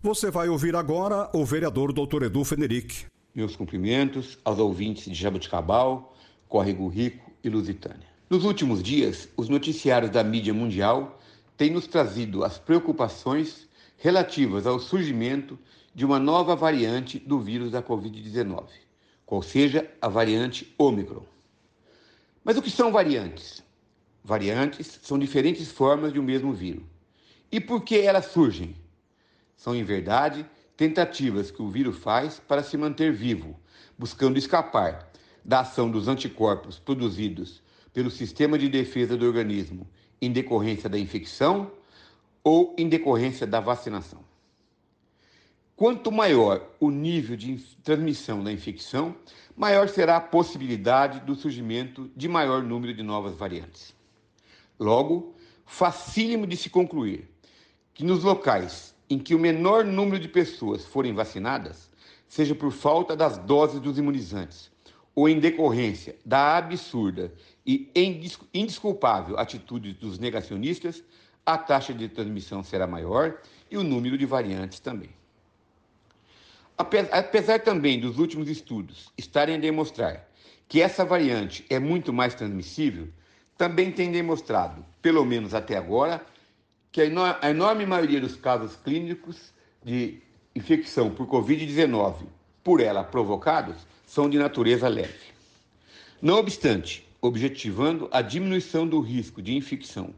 Você vai ouvir agora o vereador Dr. Edu Fenerick. Meus cumprimentos aos ouvintes de Jabuticabal, Córrego Rico e Lusitânia. Nos últimos dias, os noticiários da mídia mundial têm nos trazido as preocupações relativas ao surgimento de uma nova variante do vírus da Covid-19, qual seja a variante Ômicron. Mas o que são variantes? Variantes são diferentes formas de um mesmo vírus. E por que elas surgem? São, em verdade, tentativas que o vírus faz para se manter vivo, buscando escapar da ação dos anticorpos produzidos pelo sistema de defesa do organismo em decorrência da infecção ou em decorrência da vacinação. Quanto maior o nível de transmissão da infecção, maior será a possibilidade do surgimento de maior número de novas variantes. Logo, facílimo de se concluir que nos locais em que o menor número de pessoas forem vacinadas, seja por falta das doses dos imunizantes ou em decorrência da absurda e indesculpável atitude dos negacionistas, a taxa de transmissão será maior e o número de variantes também. Apesar também dos últimos estudos estarem a demonstrar que essa variante é muito mais transmissível, também tem demonstrado, pelo menos até agora, que a enorme maioria dos casos clínicos de infecção por Covid-19 por ela provocados são de natureza leve. Não obstante, objetivando a diminuição do risco de infecção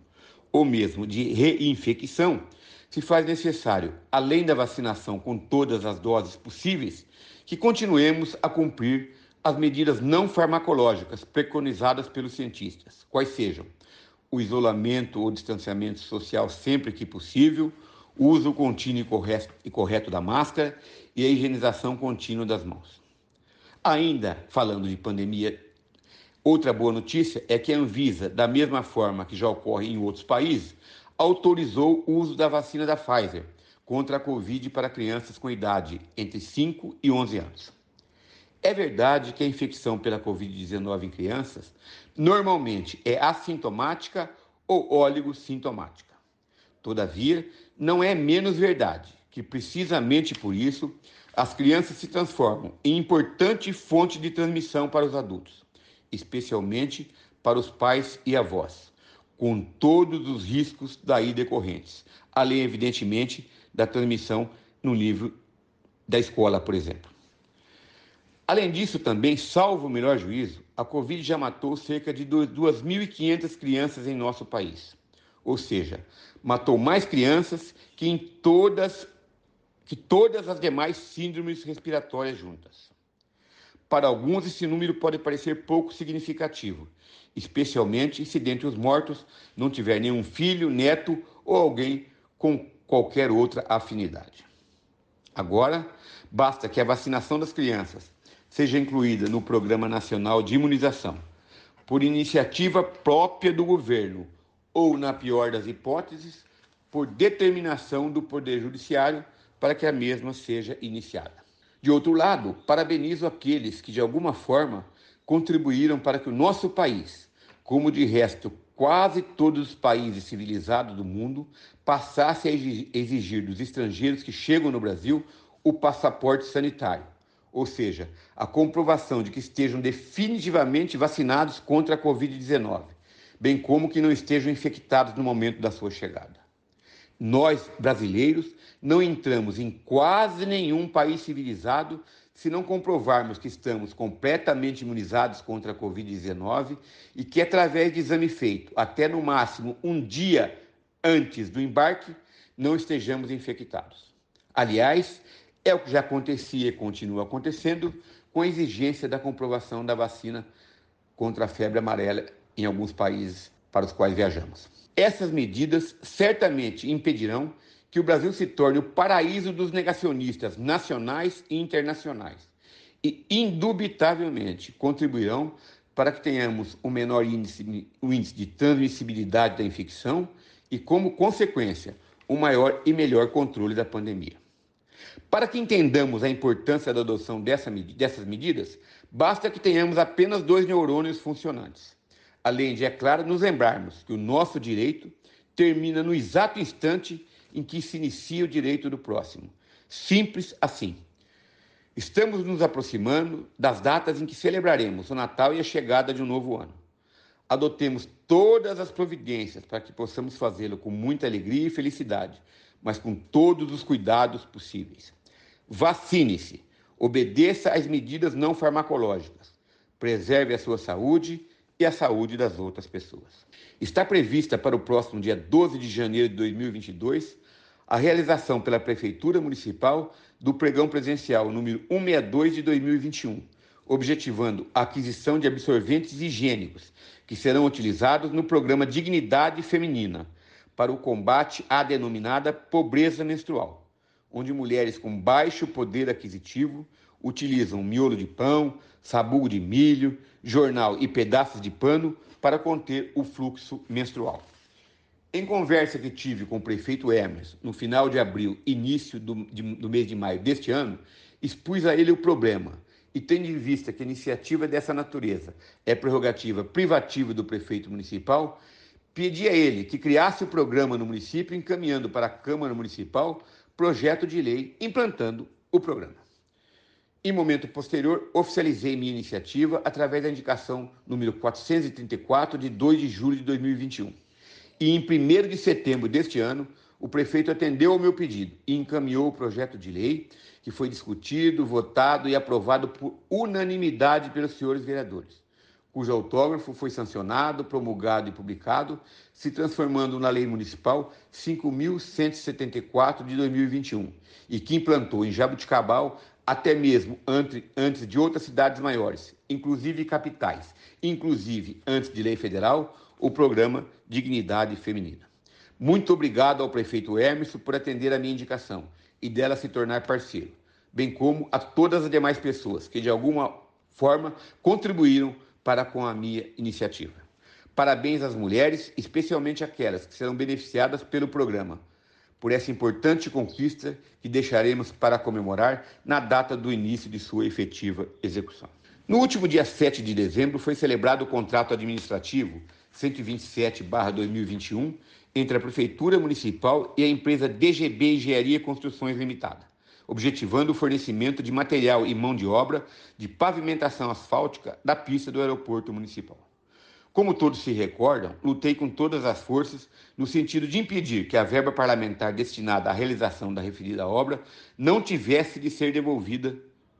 ou mesmo de reinfecção, se faz necessário, além da vacinação com todas as doses possíveis, que continuemos a cumprir as medidas não farmacológicas preconizadas pelos cientistas, quais sejam o isolamento ou distanciamento social sempre que possível, o uso contínuo e correto da máscara e a higienização contínua das mãos. Ainda falando de pandemia, outra boa notícia é que a Anvisa, da mesma forma que já ocorre em outros países, autorizou o uso da vacina da Pfizer contra a Covid para crianças com idade entre 5 e 11 anos. É verdade que a infecção pela Covid-19 em crianças normalmente é assintomática ou oligosintomática. Todavia, não é menos verdade que, precisamente por isso, as crianças se transformam em importante fonte de transmissão para os adultos, especialmente para os pais e avós, com todos os riscos daí decorrentes, além, evidentemente, da transmissão no nível da escola, por exemplo. Além disso, também, salvo o melhor juízo, a Covid já matou cerca de 2.500 crianças em nosso país. Ou seja, matou mais crianças que em todas que todas as demais síndromes respiratórias juntas. Para alguns, esse número pode parecer pouco significativo, especialmente se dentre os mortos não tiver nenhum filho, neto ou alguém com qualquer outra afinidade. Agora, basta que a vacinação das crianças seja incluída no Programa Nacional de Imunização, por iniciativa própria do governo ou, na pior das hipóteses, por determinação do Poder Judiciário para que a mesma seja iniciada. De outro lado, parabenizo aqueles que, de alguma forma, contribuíram para que o nosso país, como de resto quase todos os países civilizados do mundo, passasse a exigir dos estrangeiros que chegam no Brasil o passaporte sanitário ou seja, a comprovação de que estejam definitivamente vacinados contra a Covid-19, bem como que não estejam infectados no momento da sua chegada. Nós, brasileiros, não entramos em quase nenhum país civilizado se não comprovarmos que estamos completamente imunizados contra a Covid-19 e que, através de exame feito até no máximo um dia antes do embarque, não estejamos infectados. Aliás, é o que já acontecia e continua acontecendo com a exigência da comprovação da vacina contra a febre amarela em alguns países para os quais viajamos. Essas medidas certamente impedirão que o Brasil se torne o paraíso dos negacionistas nacionais e internacionais. E, indubitavelmente, contribuirão para que tenhamos o menor índice, o índice de transmissibilidade da infecção e, como consequência, o maior e melhor controle da pandemia. Para que entendamos a importância da adoção dessa, dessas medidas, basta que tenhamos apenas dois neurônios funcionantes. Além de, é claro, nos lembrarmos que o nosso direito termina no exato instante em que se inicia o direito do próximo. Simples assim. Estamos nos aproximando das datas em que celebraremos o Natal e a chegada de um novo ano. Adotemos todas as providências para que possamos fazê-lo com muita alegria e felicidade, mas com todos os cuidados possíveis. Vacine-se, obedeça às medidas não farmacológicas, preserve a sua saúde e a saúde das outras pessoas. Está prevista para o próximo dia 12 de janeiro de 2022 a realização pela Prefeitura Municipal do pregão presencial número 162 de 2021, objetivando a aquisição de absorventes higiênicos que serão utilizados no programa Dignidade Feminina para o combate à denominada pobreza menstrual, onde mulheres com baixo poder aquisitivo utilizam miolo de pão, sabugo de milho, jornal e pedaços de pano para conter o fluxo menstrual. Em conversa que tive com o prefeito Hermes no final de abril, início do, de, do mês de maio deste ano, expus a ele o problema e, tendo em vista que a iniciativa dessa natureza é prerrogativa privativa do prefeito municipal, pedi a ele que criasse o programa no município, encaminhando para a Câmara Municipal projeto de lei implantando o programa. Em momento posterior, oficializei minha iniciativa através da indicação número 434, de 2 de julho de 2021. E em 1 de setembro deste ano, o prefeito atendeu ao meu pedido e encaminhou o projeto de lei, que foi discutido, votado e aprovado por unanimidade pelos senhores vereadores, cujo autógrafo foi sancionado, promulgado e publicado, se transformando na Lei Municipal 5.174 de 2021, e que implantou em Jabuticabal até mesmo antes de outras cidades maiores, inclusive capitais, inclusive antes de lei federal, o programa Dignidade Feminina. Muito obrigado ao prefeito Hermes por atender a minha indicação e dela se tornar parceiro, bem como a todas as demais pessoas que de alguma forma contribuíram para com a minha iniciativa. Parabéns às mulheres, especialmente aquelas que serão beneficiadas pelo programa por essa importante conquista que deixaremos para comemorar na data do início de sua efetiva execução. No último dia 7 de dezembro foi celebrado o contrato administrativo 127/2021 entre a Prefeitura Municipal e a empresa DGB Engenharia e Construções Limitada, objetivando o fornecimento de material e mão de obra de pavimentação asfáltica da pista do aeroporto municipal. Como todos se recordam, lutei com todas as forças no sentido de impedir que a verba parlamentar destinada à realização da referida obra não tivesse de ser devolvida,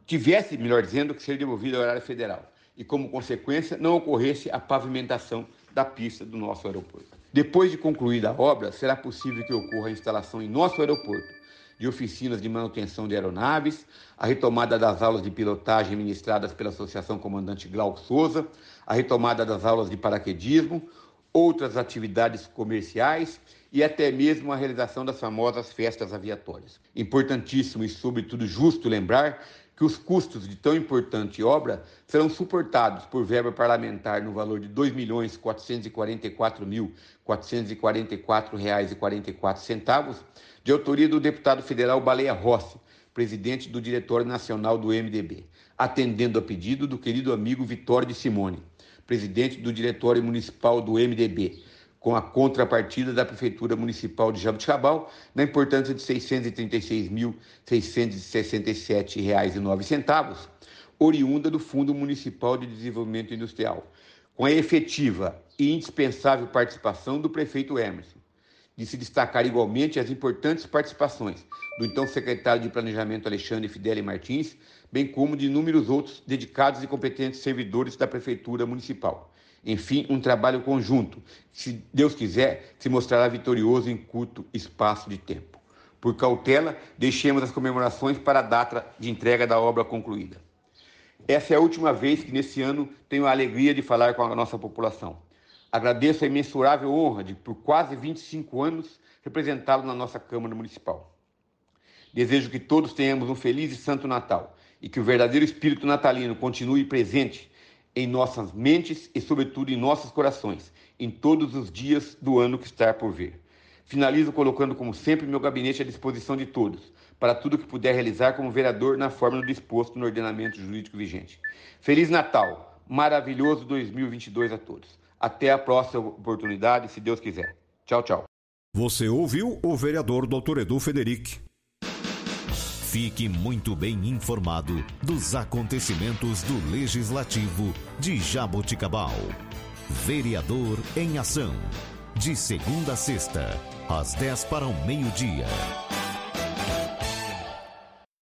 tivesse, melhor dizendo, que ser devolvida ao erário federal e, como consequência, não ocorresse a pavimentação da pista do nosso aeroporto. Depois de concluída a obra, será possível que ocorra a instalação em nosso aeroporto de oficinas de manutenção de aeronaves, a retomada das aulas de pilotagem ministradas pela Associação Comandante Glauco Souza, a retomada das aulas de paraquedismo, outras atividades comerciais e até mesmo a realização das famosas festas aviatórias. Importantíssimo e, sobretudo, justo lembrar que os custos de tão importante obra serão suportados por verba parlamentar no valor de R$ 2.444.444,44, de autoria do deputado federal Baleia Rossi, presidente do Diretório Nacional do MDB, atendendo a pedido do querido amigo Vitório de Simone, presidente do Diretório Municipal do MDB, com a contrapartida da Prefeitura Municipal de Jabuticabal, na importância de R$ 636.667,09, oriunda do Fundo Municipal de Desenvolvimento Industrial, com a efetiva e indispensável participação do prefeito Emerson. De se destacar igualmente as importantes participações do então secretário de Planejamento Alexandre Fideli Martins, bem como de inúmeros outros dedicados e competentes servidores da Prefeitura Municipal enfim, um trabalho conjunto, se Deus quiser, se mostrará vitorioso em curto espaço de tempo. Por cautela, deixemos as comemorações para a data de entrega da obra concluída. Essa é a última vez que nesse ano tenho a alegria de falar com a nossa população. Agradeço a imensurável honra de, por quase 25 anos, representá-lo na nossa Câmara Municipal. Desejo que todos tenhamos um feliz e santo Natal e que o verdadeiro espírito natalino continue presente em nossas mentes e, sobretudo, em nossos corações, em todos os dias do ano que está por vir. Finalizo colocando, como sempre, meu gabinete à disposição de todos, para tudo que puder realizar como vereador na forma do disposto no ordenamento jurídico vigente. Feliz Natal, maravilhoso 2022 a todos. Até a próxima oportunidade, se Deus quiser. Tchau, tchau. Você ouviu o vereador Dr. Edu Federic. Fique muito bem informado dos acontecimentos do Legislativo de Jaboticabal. Vereador em Ação. De segunda a sexta, às 10 para o meio-dia.